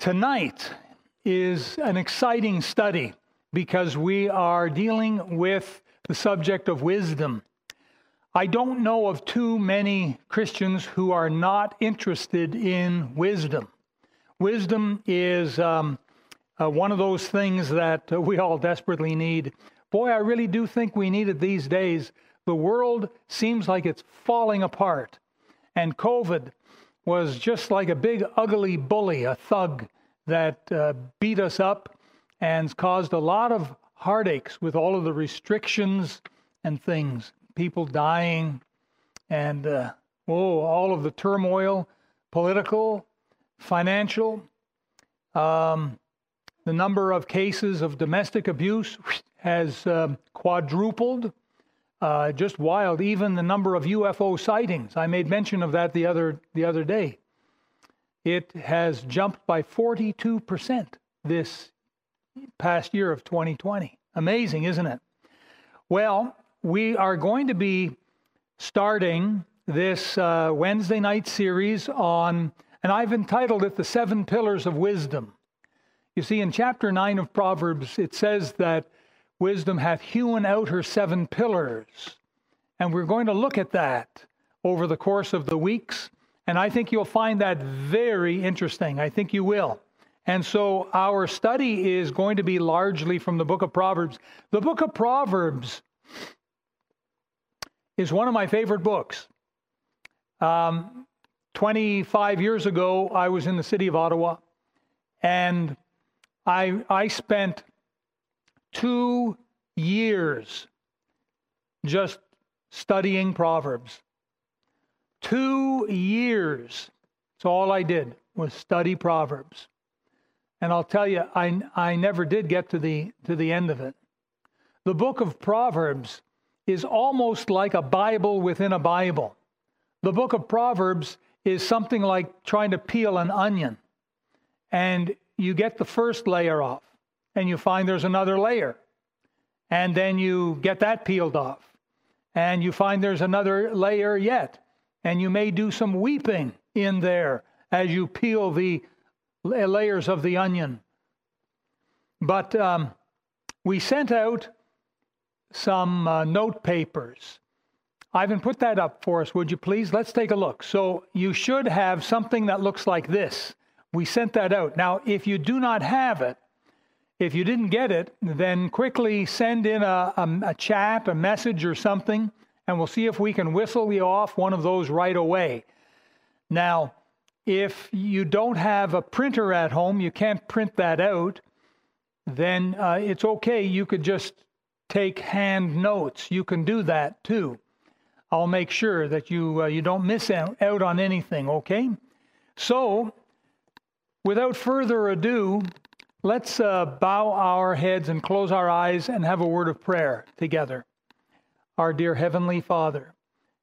Tonight is an exciting study because we are dealing with the subject of wisdom. I don't know of too many Christians who are not interested in wisdom. Wisdom is um, uh, one of those things that uh, we all desperately need. Boy, I really do think we need it these days. The world seems like it's falling apart. And COVID was just like a big, ugly bully, a thug that uh, beat us up and caused a lot of heartaches with all of the restrictions and things people dying, and uh, oh, all of the turmoil, political, financial. Um, the number of cases of domestic abuse has um, quadrupled. Uh, just wild. Even the number of UFO sightings. I made mention of that the other the other day. It has jumped by 42 percent this past year of 2020. Amazing, isn't it? Well, we are going to be starting this uh, Wednesday night series on, and I've entitled it The Seven Pillars of Wisdom. You see, in chapter 9 of Proverbs, it says that wisdom hath hewn out her seven pillars. And we're going to look at that over the course of the weeks. And I think you'll find that very interesting. I think you will. And so our study is going to be largely from the book of Proverbs. The book of Proverbs is one of my favorite books. Um, 25 years ago, I was in the city of Ottawa, and I, I spent two years just studying Proverbs. Two years. That's all I did was study Proverbs. And I'll tell you, I, I never did get to the, to the end of it. The book of Proverbs is almost like a Bible within a Bible. The book of Proverbs is something like trying to peel an onion. And you get the first layer off, and you find there's another layer. And then you get that peeled off, and you find there's another layer yet. And you may do some weeping in there as you peel the layers of the onion. But um, we sent out some uh, note papers. Ivan, put that up for us, would you please? Let's take a look. So you should have something that looks like this. We sent that out. Now, if you do not have it, if you didn't get it, then quickly send in a, a, a chat, a message, or something, and we'll see if we can whistle you off one of those right away. Now, if you don't have a printer at home, you can't print that out, then uh, it's okay. You could just take hand notes. You can do that too. I'll make sure that you uh, you don't miss out on anything, okay? So, without further ado, let's uh, bow our heads and close our eyes and have a word of prayer together. Our dear Heavenly Father,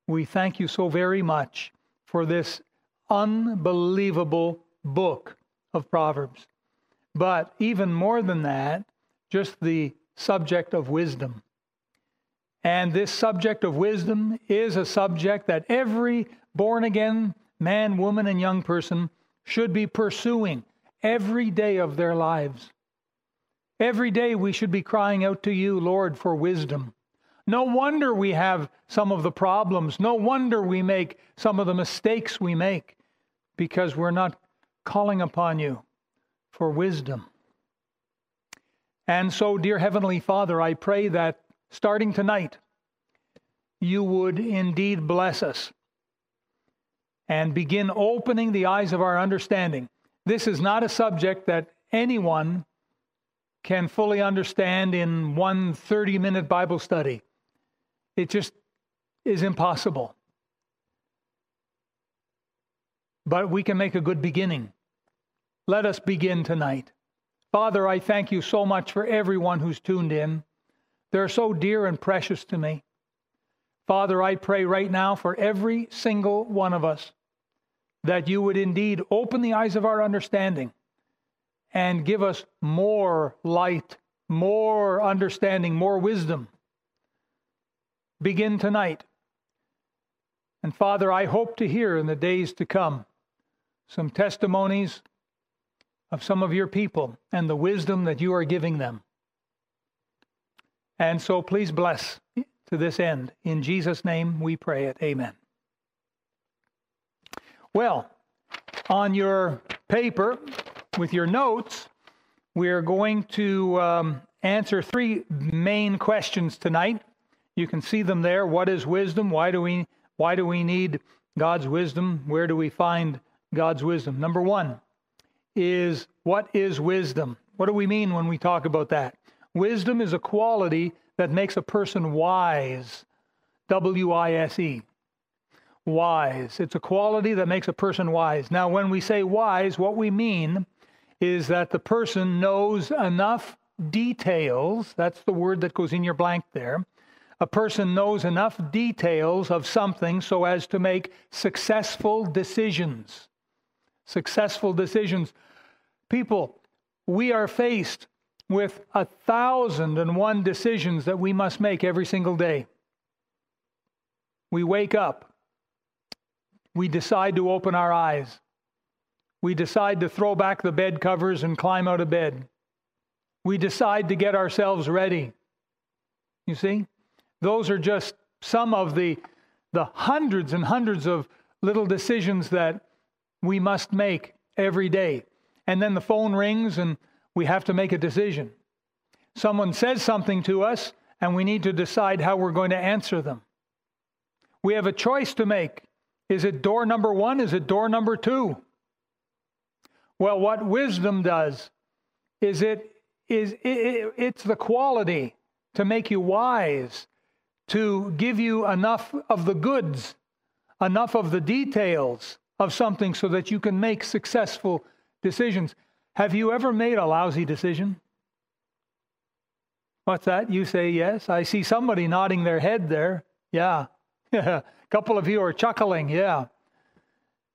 we thank you so very much for this unbelievable book of Proverbs. But even more than that, just the subject of wisdom. And this subject of wisdom is a subject that every born again man, woman, and young person should be pursuing every day of their lives. Every day we should be crying out to you, Lord, for wisdom. No wonder we have some of the problems. No wonder we make some of the mistakes we make because we're not calling upon you for wisdom. And so, dear Heavenly Father, I pray that starting tonight, you would indeed bless us and begin opening the eyes of our understanding. This is not a subject that anyone can fully understand in one 30 minute Bible study. It just is impossible. But we can make a good beginning. Let us begin tonight. Father, I thank you so much for everyone who's tuned in. They're so dear and precious to me. Father, I pray right now for every single one of us that you would indeed open the eyes of our understanding and give us more light, more understanding, more wisdom. Begin tonight. And Father, I hope to hear in the days to come some testimonies of some of your people and the wisdom that you are giving them. And so please bless to this end. In Jesus' name we pray it. Amen. Well, on your paper with your notes, we're going to um, answer three main questions tonight. You can see them there. What is wisdom? Why do we why do we need God's wisdom? Where do we find God's wisdom? Number 1 is what is wisdom? What do we mean when we talk about that? Wisdom is a quality that makes a person wise. W I S E. Wise. It's a quality that makes a person wise. Now, when we say wise, what we mean is that the person knows enough details. That's the word that goes in your blank there. A person knows enough details of something so as to make successful decisions. Successful decisions. People, we are faced with a thousand and one decisions that we must make every single day. We wake up. We decide to open our eyes. We decide to throw back the bed covers and climb out of bed. We decide to get ourselves ready. You see? Those are just some of the, the hundreds and hundreds of little decisions that we must make every day. And then the phone rings and we have to make a decision. Someone says something to us, and we need to decide how we're going to answer them. We have a choice to make. Is it door number one? Is it door number two? Well, what wisdom does is it is it, it's the quality to make you wise, to give you enough of the goods, enough of the details of something so that you can make successful decisions. Have you ever made a lousy decision? What's that? You say yes. I see somebody nodding their head there. Yeah. a couple of you are chuckling. Yeah.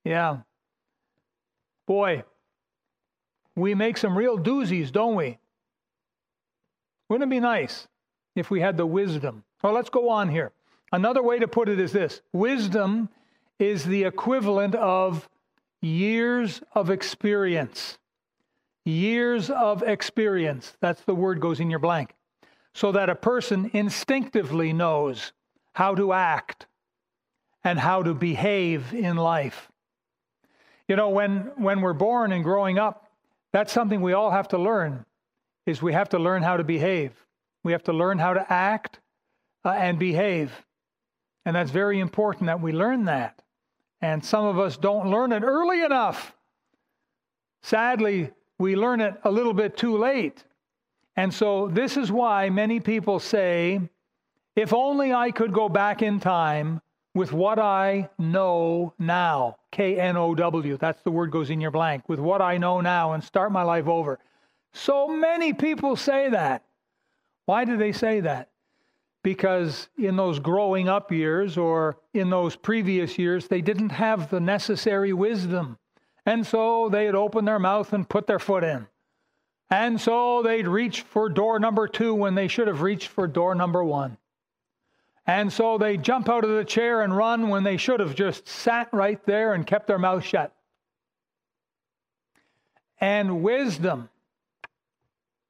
Yeah. Boy, we make some real doozies, don't we? Wouldn't it be nice if we had the wisdom? Well, let's go on here. Another way to put it is this wisdom is the equivalent of years of experience years of experience. That's the word goes in your blank. So that a person instinctively knows how to act and how to behave in life. You know, when, when we're born and growing up, that's something we all have to learn, is we have to learn how to behave. We have to learn how to act uh, and behave. And that's very important that we learn that. And some of us don't learn it early enough. Sadly, we learn it a little bit too late. And so this is why many people say, if only I could go back in time with what I know now. K N O W. That's the word goes in your blank. With what I know now and start my life over. So many people say that. Why do they say that? Because in those growing up years or in those previous years, they didn't have the necessary wisdom. And so they'd open their mouth and put their foot in. And so they'd reach for door number two when they should have reached for door number one. And so they jump out of the chair and run when they should have just sat right there and kept their mouth shut. And wisdom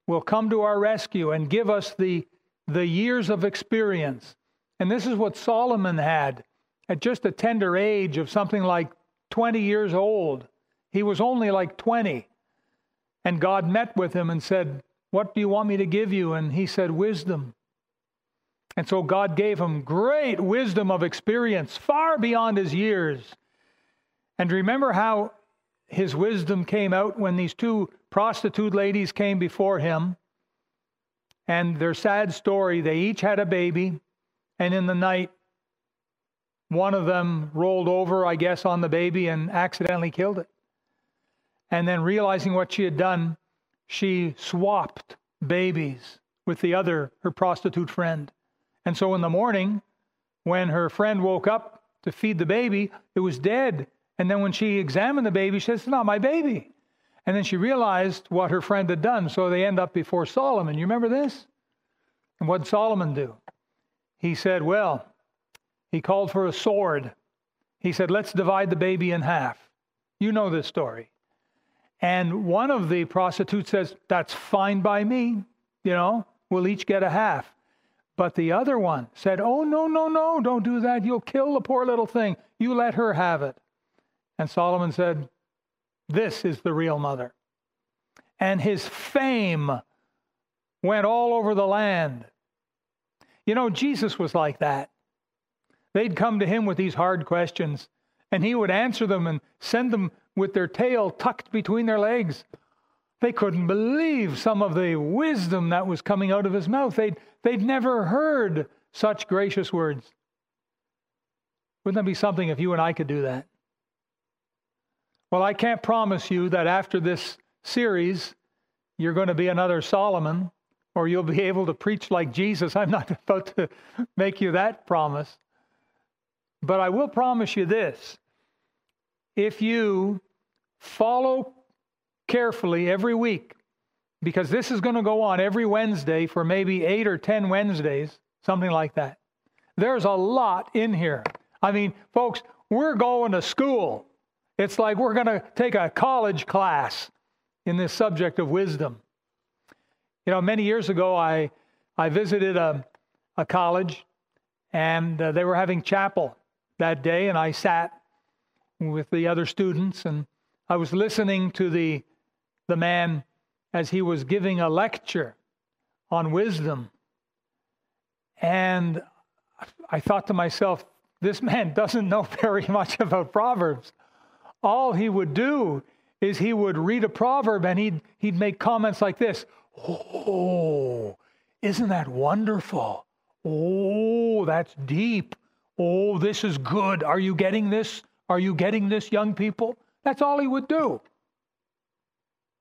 will come to our rescue and give us the, the years of experience. And this is what Solomon had at just a tender age of something like 20 years old. He was only like 20. And God met with him and said, What do you want me to give you? And he said, Wisdom. And so God gave him great wisdom of experience, far beyond his years. And remember how his wisdom came out when these two prostitute ladies came before him. And their sad story, they each had a baby. And in the night, one of them rolled over, I guess, on the baby and accidentally killed it. And then realizing what she had done, she swapped babies with the other, her prostitute friend. And so in the morning, when her friend woke up to feed the baby, it was dead. And then when she examined the baby, she said, It's not my baby. And then she realized what her friend had done. So they end up before Solomon. You remember this? And what did Solomon do? He said, Well, he called for a sword. He said, Let's divide the baby in half. You know this story. And one of the prostitutes says, That's fine by me. You know, we'll each get a half. But the other one said, Oh, no, no, no, don't do that. You'll kill the poor little thing. You let her have it. And Solomon said, This is the real mother. And his fame went all over the land. You know, Jesus was like that. They'd come to him with these hard questions, and he would answer them and send them with their tail tucked between their legs. They couldn't believe some of the wisdom that was coming out of his mouth. They'd, they'd never heard such gracious words. Wouldn't that be something if you and I could do that? Well, I can't promise you that after this series, you're going to be another Solomon or you'll be able to preach like Jesus. I'm not about to make you that promise. But I will promise you this if you follow carefully every week, because this is going to go on every Wednesday for maybe eight or 10 Wednesdays, something like that. There's a lot in here. I mean, folks, we're going to school. It's like we're going to take a college class in this subject of wisdom. You know, many years ago, I, I visited a, a college and uh, they were having chapel that day, and I sat with the other students and I was listening to the, the man as he was giving a lecture on wisdom. And I thought to myself, this man doesn't know very much about Proverbs. All he would do is he would read a proverb and he'd, he'd make comments like this Oh, isn't that wonderful? Oh, that's deep. Oh, this is good. Are you getting this? Are you getting this, young people? That's all he would do.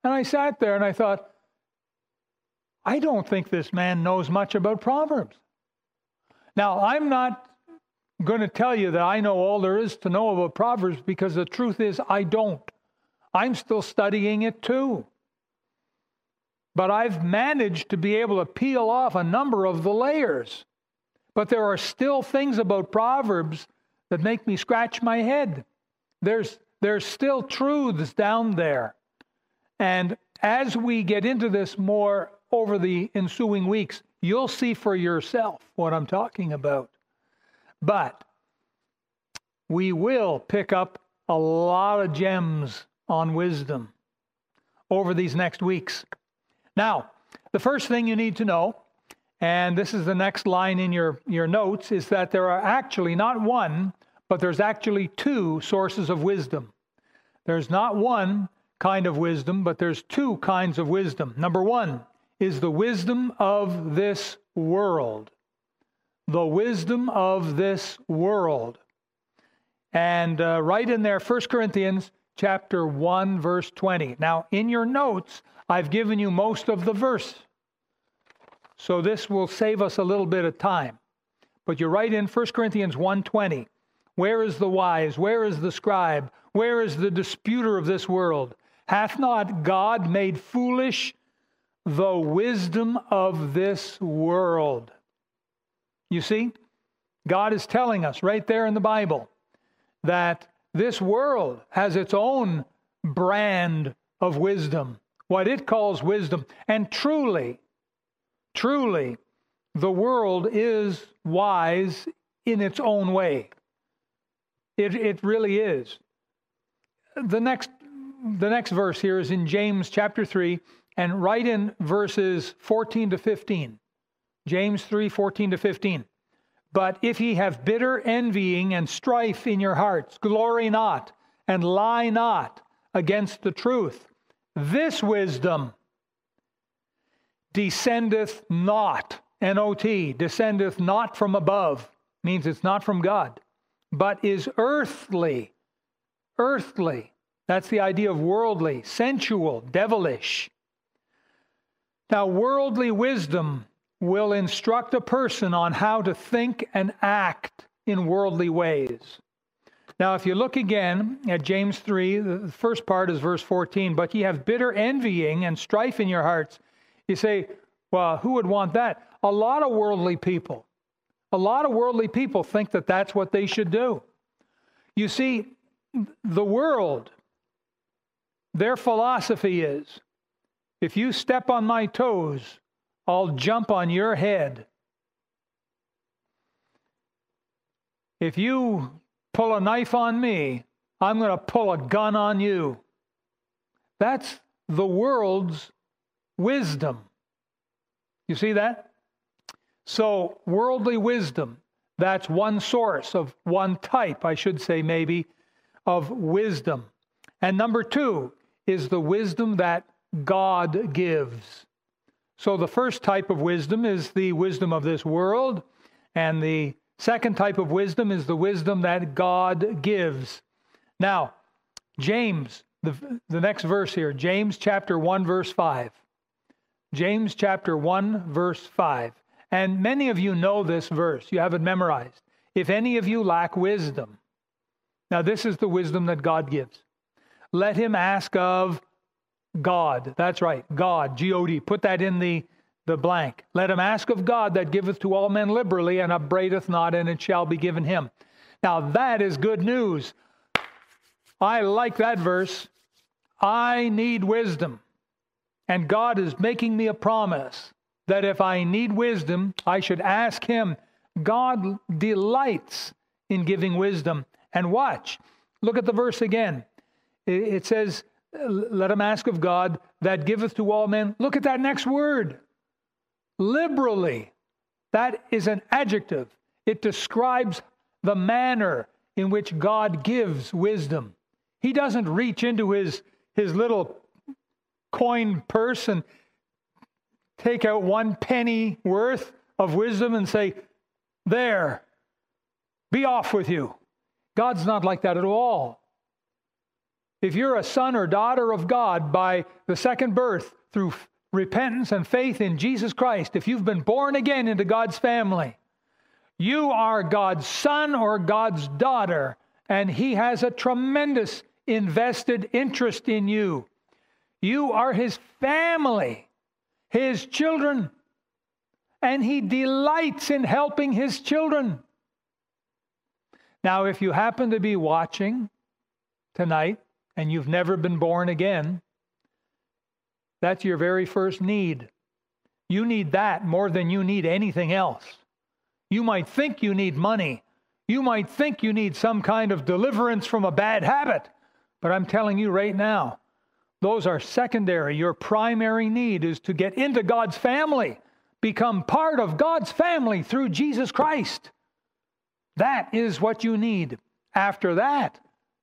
And I sat there and I thought, I don't think this man knows much about Proverbs. Now, I'm not going to tell you that I know all there is to know about Proverbs because the truth is I don't. I'm still studying it too. But I've managed to be able to peel off a number of the layers. But there are still things about Proverbs that make me scratch my head. There's, there's still truths down there. And as we get into this more over the ensuing weeks, you'll see for yourself what I'm talking about. But we will pick up a lot of gems on wisdom over these next weeks. Now, the first thing you need to know, and this is the next line in your, your notes, is that there are actually not one, but there's actually two sources of wisdom. There's not one kind of wisdom, but there's two kinds of wisdom. Number one is the wisdom of this world. The wisdom of this world. And uh, right in there, 1 Corinthians chapter 1, verse 20. Now, in your notes, I've given you most of the verse. So this will save us a little bit of time. But you write in 1 Corinthians 1:20, where is the wise? Where is the scribe? Where is the disputer of this world? Hath not God made foolish the wisdom of this world? You see, God is telling us right there in the Bible that this world has its own brand of wisdom what it calls wisdom. And truly, truly, the world is wise in its own way. It, it really is. The next, the next verse here is in James chapter 3, and right in verses 14 to 15. James 3 14 to 15. But if ye have bitter envying and strife in your hearts, glory not and lie not against the truth. This wisdom descendeth not, N O T, descendeth not from above, means it's not from God, but is earthly. Earthly. That's the idea of worldly, sensual, devilish. Now, worldly wisdom will instruct a person on how to think and act in worldly ways. Now, if you look again at James 3, the first part is verse 14, but ye have bitter envying and strife in your hearts. You say, well, who would want that? A lot of worldly people. A lot of worldly people think that that's what they should do. You see, the world their philosophy is if you step on my toes, I'll jump on your head. If you pull a knife on me, I'm going to pull a gun on you. That's the world's wisdom. You see that? So, worldly wisdom, that's one source of one type, I should say, maybe, of wisdom. And number two is the wisdom that God gives. So, the first type of wisdom is the wisdom of this world, and the second type of wisdom is the wisdom that God gives. Now, James the, the next verse here, James chapter 1, verse 5. James chapter 1, verse 5. And many of you know this verse, you have it memorized. If any of you lack wisdom, now this is the wisdom that God gives. Let him ask of God. That's right, God, G O D. Put that in the, the blank. Let him ask of God that giveth to all men liberally and upbraideth not, and it shall be given him. Now that is good news. I like that verse I need wisdom. And God is making me a promise that if I need wisdom, I should ask Him. God delights in giving wisdom. And watch, look at the verse again. It says, Let him ask of God that giveth to all men. Look at that next word liberally. That is an adjective, it describes the manner in which God gives wisdom. He doesn't reach into his his little coin purse and take out one penny worth of wisdom and say, There, be off with you. God's not like that at all. If you're a son or daughter of God by the second birth through repentance and faith in Jesus Christ, if you've been born again into God's family, you are God's son or God's daughter, and He has a tremendous invested interest in you. You are his family, his children, and he delights in helping his children. Now, if you happen to be watching tonight and you've never been born again, that's your very first need. You need that more than you need anything else. You might think you need money. You might think you need some kind of deliverance from a bad habit. But I'm telling you right now, those are secondary. Your primary need is to get into God's family, become part of God's family through Jesus Christ. That is what you need. After that,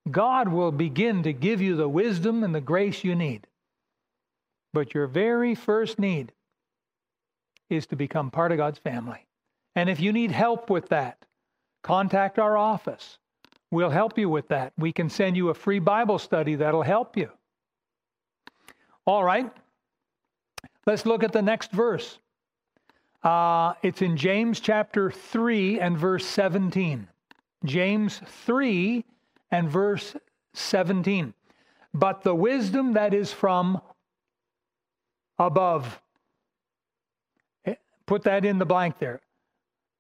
God will begin to give you the wisdom and the grace you need. But your very first need is to become part of God's family. And if you need help with that, contact our office. We'll help you with that. We can send you a free Bible study that'll help you. All right. Let's look at the next verse. Uh, it's in James chapter 3 and verse 17. James 3 and verse 17. But the wisdom that is from above. Eh, put that in the blank there.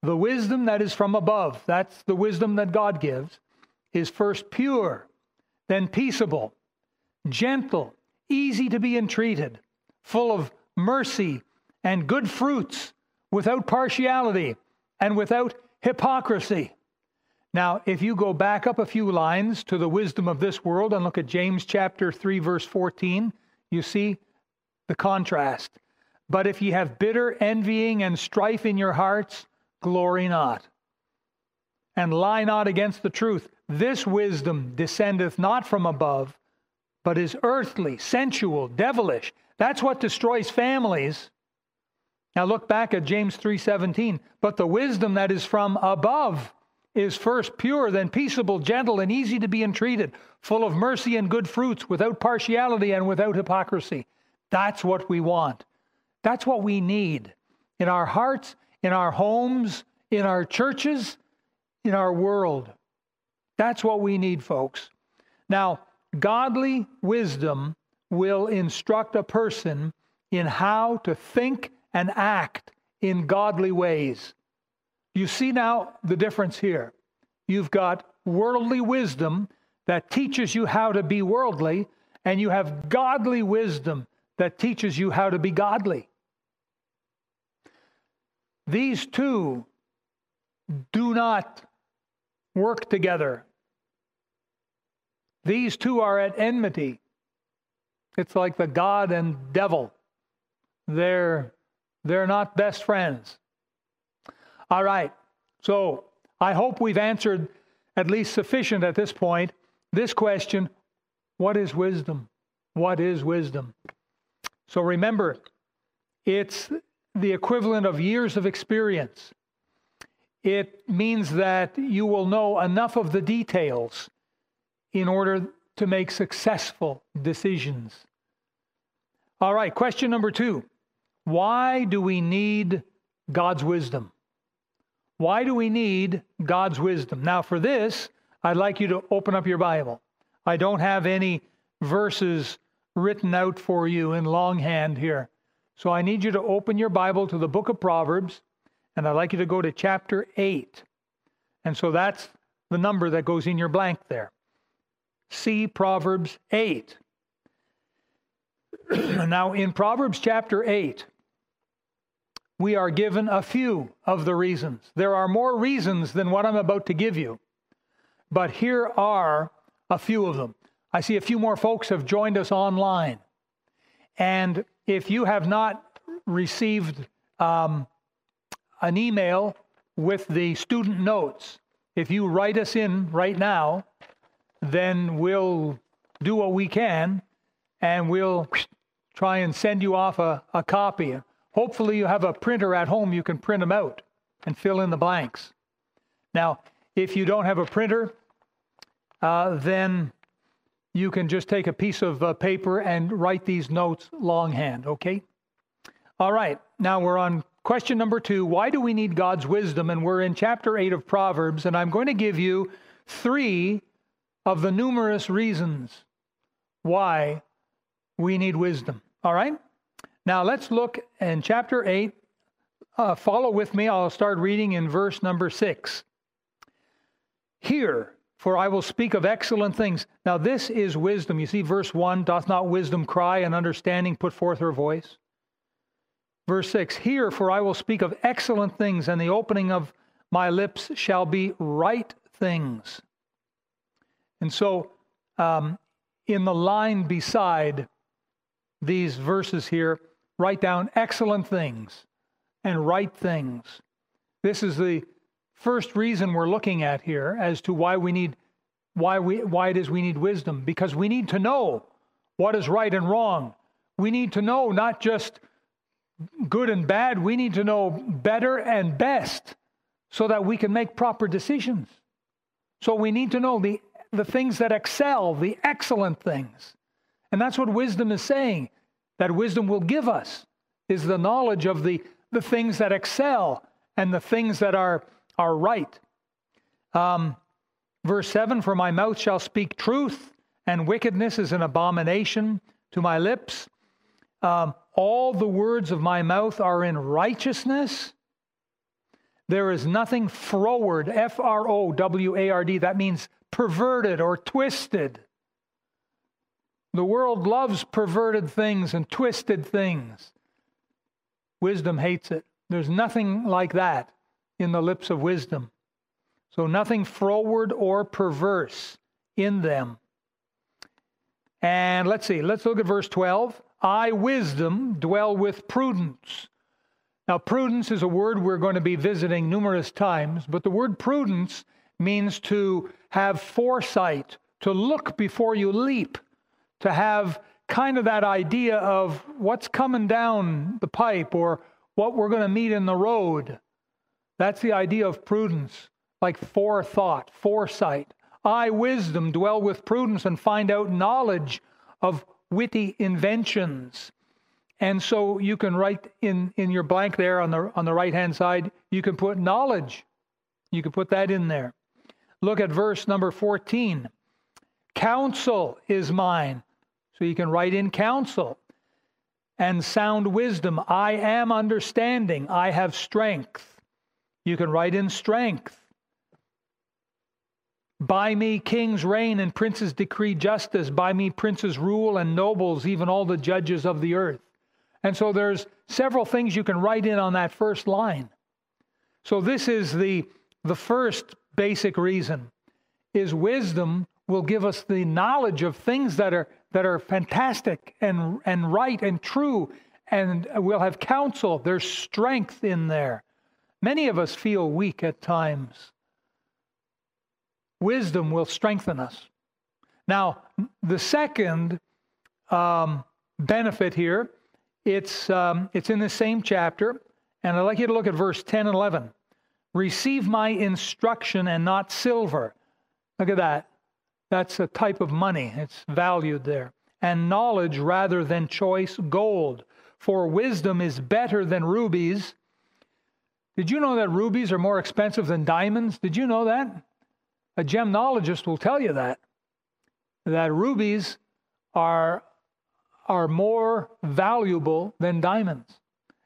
The wisdom that is from above, that's the wisdom that God gives, is first pure, then peaceable, gentle, easy to be entreated, full of mercy and good fruits, without partiality and without hypocrisy. Now, if you go back up a few lines to the wisdom of this world and look at James chapter 3 verse 14, you see the contrast. But if ye have bitter envying and strife in your hearts, glory not, and lie not against the truth. This wisdom descendeth not from above, but is earthly, sensual, devilish. That's what destroys families. Now look back at James 3:17. But the wisdom that is from above is first pure, then peaceable, gentle, and easy to be entreated, full of mercy and good fruits, without partiality and without hypocrisy. That's what we want. That's what we need in our hearts, in our homes, in our churches, in our world. That's what we need, folks. Now, godly wisdom will instruct a person in how to think and act in godly ways. You see now the difference here. You've got worldly wisdom that teaches you how to be worldly, and you have godly wisdom that teaches you how to be godly. These two do not work together. These two are at enmity. It's like the God and devil. They're, they're not best friends. All right. So I hope we've answered at least sufficient at this point this question what is wisdom? What is wisdom? So remember, it's the equivalent of years of experience. It means that you will know enough of the details in order to make successful decisions. All right, question number two Why do we need God's wisdom? Why do we need God's wisdom? Now, for this, I'd like you to open up your Bible. I don't have any verses written out for you in longhand here. So I need you to open your Bible to the book of Proverbs, and I'd like you to go to chapter 8. And so that's the number that goes in your blank there. See Proverbs 8. now, in Proverbs chapter 8, we are given a few of the reasons. There are more reasons than what I'm about to give you, but here are a few of them. I see a few more folks have joined us online. And if you have not received um, an email with the student notes, if you write us in right now, then we'll do what we can and we'll try and send you off a, a copy. Hopefully, you have a printer at home, you can print them out and fill in the blanks. Now, if you don't have a printer, uh, then you can just take a piece of uh, paper and write these notes longhand, okay? All right, now we're on question number two. Why do we need God's wisdom? And we're in chapter 8 of Proverbs, and I'm going to give you three of the numerous reasons why we need wisdom. All right? Now let's look in chapter 8. Uh, follow with me. I'll start reading in verse number 6. Hear, for I will speak of excellent things. Now, this is wisdom. You see, verse 1 doth not wisdom cry and understanding put forth her voice? Verse 6 Hear, for I will speak of excellent things, and the opening of my lips shall be right things. And so, um, in the line beside these verses here, write down excellent things and right things. This is the first reason we're looking at here as to why we need why we why it is we need wisdom because we need to know what is right and wrong. We need to know not just good and bad, we need to know better and best so that we can make proper decisions. So we need to know the the things that excel, the excellent things. And that's what wisdom is saying. That wisdom will give us is the knowledge of the, the things that excel and the things that are, are right. Um, verse 7 For my mouth shall speak truth, and wickedness is an abomination to my lips. Um, all the words of my mouth are in righteousness. There is nothing froward, F R O W A R D. That means perverted or twisted. The world loves perverted things and twisted things. Wisdom hates it. There's nothing like that in the lips of wisdom. So, nothing froward or perverse in them. And let's see, let's look at verse 12. I, wisdom, dwell with prudence. Now, prudence is a word we're going to be visiting numerous times, but the word prudence means to have foresight, to look before you leap, to have kind of that idea of what's coming down the pipe or what we're going to meet in the road. That's the idea of prudence, like forethought, foresight. I, wisdom, dwell with prudence and find out knowledge of witty inventions. And so you can write in, in your blank there on the, on the right hand side, you can put knowledge. You can put that in there. Look at verse number 14. Counsel is mine. So you can write in counsel and sound wisdom. I am understanding. I have strength. You can write in strength. By me kings reign and princes decree justice. By me princes rule and nobles, even all the judges of the earth. And so there's several things you can write in on that first line. So this is the the first basic reason is wisdom will give us the knowledge of things that are that are fantastic and and right and true and we'll have counsel. There's strength in there. Many of us feel weak at times. Wisdom will strengthen us. Now the second um, benefit here it's um, it's in the same chapter and i'd like you to look at verse 10 and 11 receive my instruction and not silver. Look at that that's a type of money, it's valued there. And knowledge rather than choice gold. For wisdom is better than rubies. Did you know that rubies are more expensive than diamonds? Did you know that? A gemologist will tell you that. That rubies are, are more valuable than diamonds.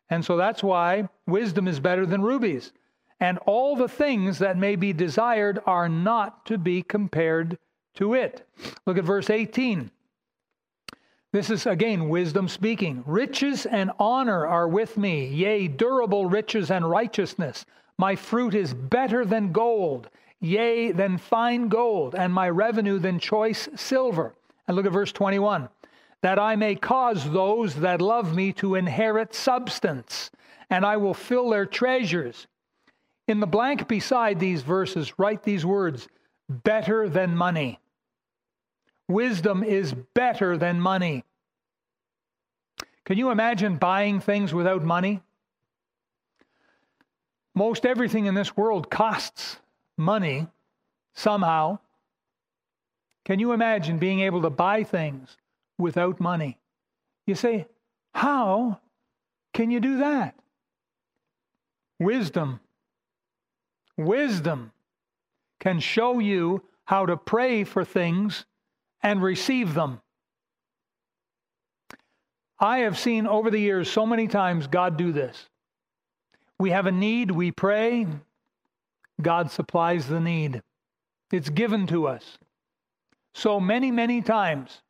And so that's why wisdom is better than rubies. And all the things that may be desired are not to be compared to it. Look at verse 18. This is again wisdom speaking. Riches and honor are with me, yea, durable riches and righteousness. My fruit is better than gold, yea, than fine gold, and my revenue than choice silver. And look at verse 21 that I may cause those that love me to inherit substance, and I will fill their treasures. In the blank beside these verses, write these words better than money. Wisdom is better than money. Can you imagine buying things without money? Most everything in this world costs money somehow. Can you imagine being able to buy things without money? You say, How can you do that? Wisdom. Wisdom can show you how to pray for things and receive them. I have seen over the years so many times God do this. We have a need, we pray, God supplies the need. It's given to us. So many, many times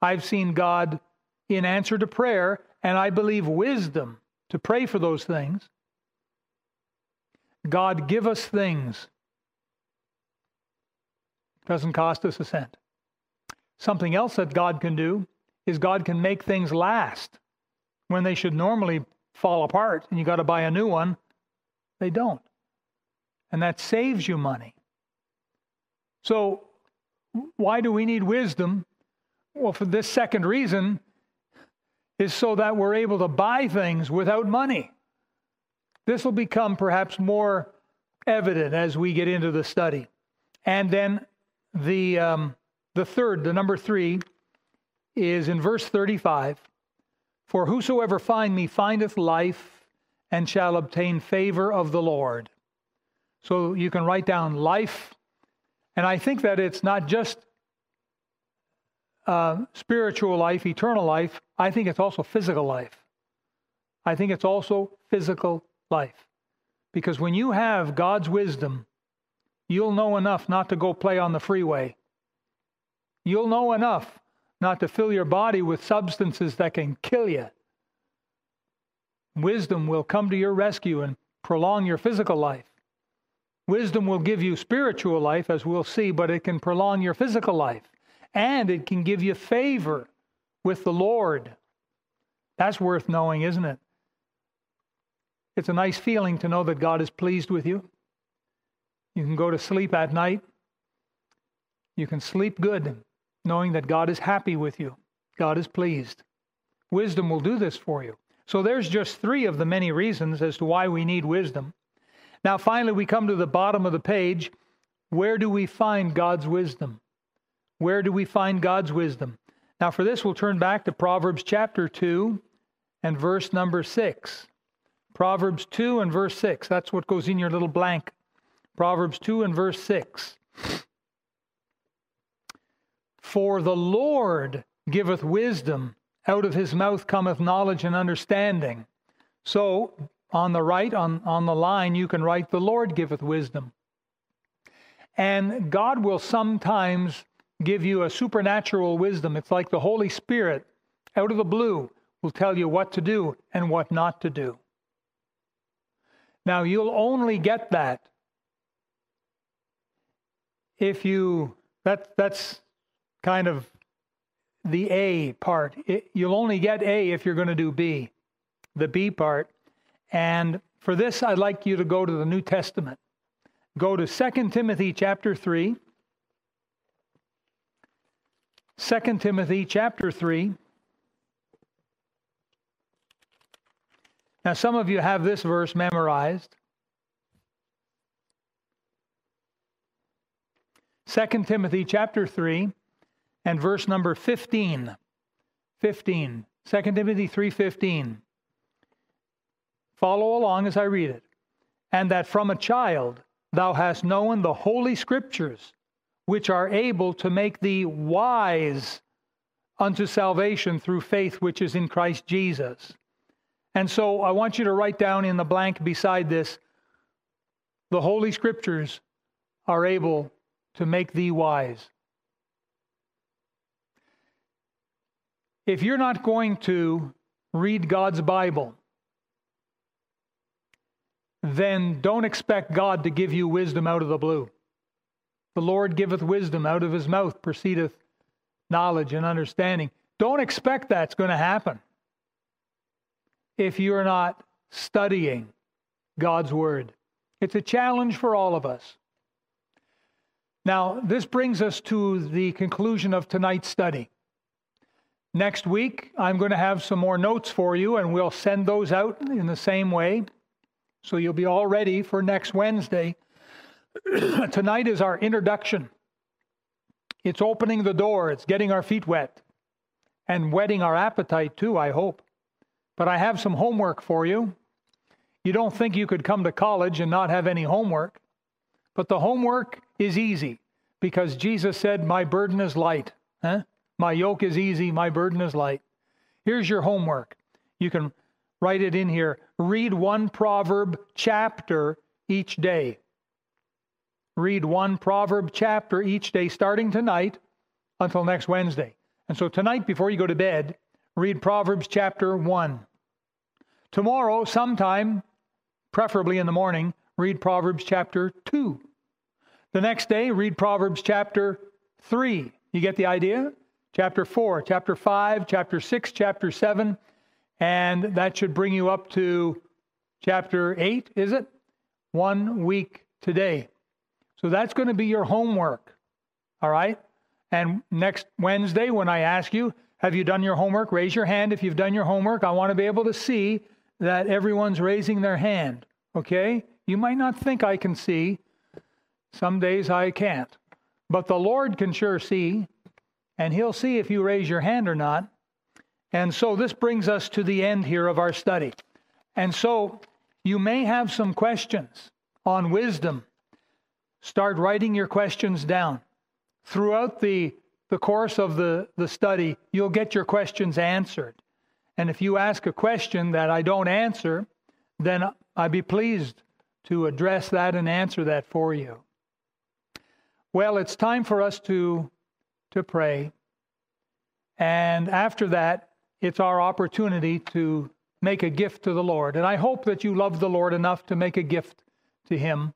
I've seen God in answer to prayer, and I believe wisdom to pray for those things. God give us things. Doesn't cost us a cent. Something else that God can do is God can make things last when they should normally fall apart and you got to buy a new one. They don't. And that saves you money. So, why do we need wisdom? Well, for this second reason is so that we're able to buy things without money. This will become perhaps more evident as we get into the study. And then the um, the third, the number three, is in verse 35 For whosoever find me findeth life and shall obtain favor of the Lord. So you can write down life. And I think that it's not just uh, spiritual life, eternal life. I think it's also physical life. I think it's also physical life. Because when you have God's wisdom, you'll know enough not to go play on the freeway You'll know enough not to fill your body with substances that can kill you. Wisdom will come to your rescue and prolong your physical life. Wisdom will give you spiritual life, as we'll see, but it can prolong your physical life. And it can give you favor with the Lord. That's worth knowing, isn't it? It's a nice feeling to know that God is pleased with you. You can go to sleep at night. You can sleep good knowing that God is happy with you, God is pleased. Wisdom will do this for you. So there's just three of the many reasons as to why we need wisdom. Now, finally, we come to the bottom of the page. Where do we find God's wisdom? Where do we find God's wisdom? Now, for this, we'll turn back to Proverbs chapter 2 and verse number 6. Proverbs 2 and verse 6. That's what goes in your little blank. Proverbs 2 and verse 6. For the Lord giveth wisdom, out of his mouth cometh knowledge and understanding. So, on the right, on, on the line, you can write, The Lord giveth wisdom. And God will sometimes give you a supernatural wisdom. It's like the Holy Spirit out of the blue will tell you what to do and what not to do. Now, you'll only get that if you, that, that's kind of the A part. It, you'll only get A if you're going to do B, the B part. And for this, I'd like you to go to the New Testament. Go to 2 Timothy chapter 3. 2 Timothy chapter 3. Now, some of you have this verse memorized. 2 Timothy chapter 3 and verse number 15. 15. 2 Timothy 3:15. Follow along as I read it. And that from a child thou hast known the holy scriptures, which are able to make thee wise unto salvation through faith which is in Christ Jesus. And so I want you to write down in the blank beside this the holy scriptures are able to make thee wise. If you're not going to read God's Bible, then don't expect God to give you wisdom out of the blue. The Lord giveth wisdom, out of his mouth proceedeth knowledge and understanding. Don't expect that's going to happen if you're not studying God's Word. It's a challenge for all of us. Now, this brings us to the conclusion of tonight's study. Next week, I'm going to have some more notes for you, and we'll send those out in the same way. So you'll be all ready for next Wednesday. Tonight is our introduction. It's opening the door, it's getting our feet wet, and whetting our appetite too, I hope. But I have some homework for you. You don't think you could come to college and not have any homework, but the homework is easy because Jesus said, My burden is light. Huh? My yoke is easy, my burden is light. Here's your homework. You can write it in here. Read one proverb chapter each day. Read one proverb chapter each day, starting tonight until next Wednesday. And so tonight, before you go to bed, read Proverbs chapter 1. Tomorrow, sometime, preferably in the morning, read Proverbs chapter 2. The next day, read Proverbs chapter 3. You get the idea? Chapter 4, chapter 5, chapter 6, chapter 7, and that should bring you up to chapter 8, is it? One week today. So that's going to be your homework. All right? And next Wednesday, when I ask you, have you done your homework? Raise your hand if you've done your homework. I want to be able to see that everyone's raising their hand. Okay? You might not think I can see. Some days I can't. But the Lord can sure see, and He'll see if you raise your hand or not. And so this brings us to the end here of our study. And so you may have some questions on wisdom. Start writing your questions down. Throughout the, the course of the, the study, you'll get your questions answered. And if you ask a question that I don't answer, then I'd be pleased to address that and answer that for you. Well, it's time for us to, to pray. And after that, it's our opportunity to make a gift to the Lord. And I hope that you love the Lord enough to make a gift to Him.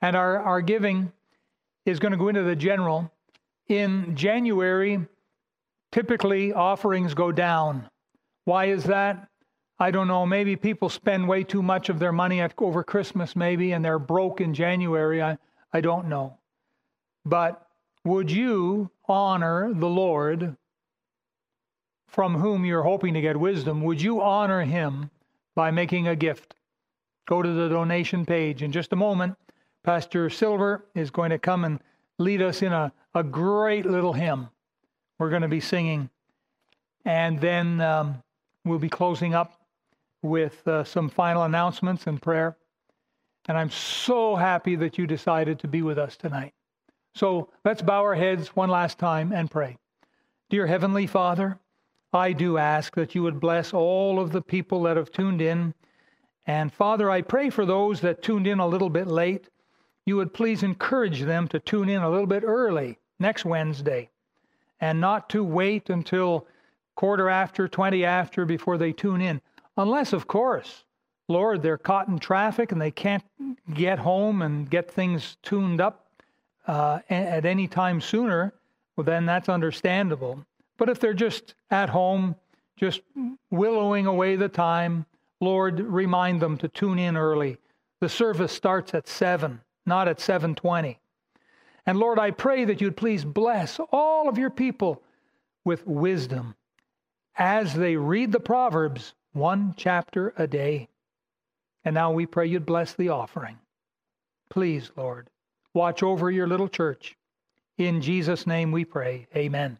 And our, our giving is going to go into the general. In January, typically offerings go down. Why is that? I don't know. Maybe people spend way too much of their money at, over Christmas, maybe, and they're broke in January. I, I don't know. But would you honor the Lord from whom you're hoping to get wisdom? Would you honor him by making a gift? Go to the donation page. In just a moment, Pastor Silver is going to come and lead us in a, a great little hymn we're going to be singing. And then um, We'll be closing up with uh, some final announcements and prayer. And I'm so happy that you decided to be with us tonight. So let's bow our heads one last time and pray. Dear Heavenly Father, I do ask that you would bless all of the people that have tuned in. And Father, I pray for those that tuned in a little bit late, you would please encourage them to tune in a little bit early next Wednesday and not to wait until quarter after, 20 after before they tune in. Unless, of course, Lord, they're caught in traffic and they can't get home and get things tuned up uh, at any time sooner, well, then that's understandable. But if they're just at home, just willowing away the time, Lord, remind them to tune in early. The service starts at 7, not at 7:20. And Lord, I pray that you'd please bless all of your people with wisdom as they read the Proverbs one chapter a day. And now we pray you'd bless the offering. Please, Lord, watch over your little church. In Jesus' name we pray. Amen.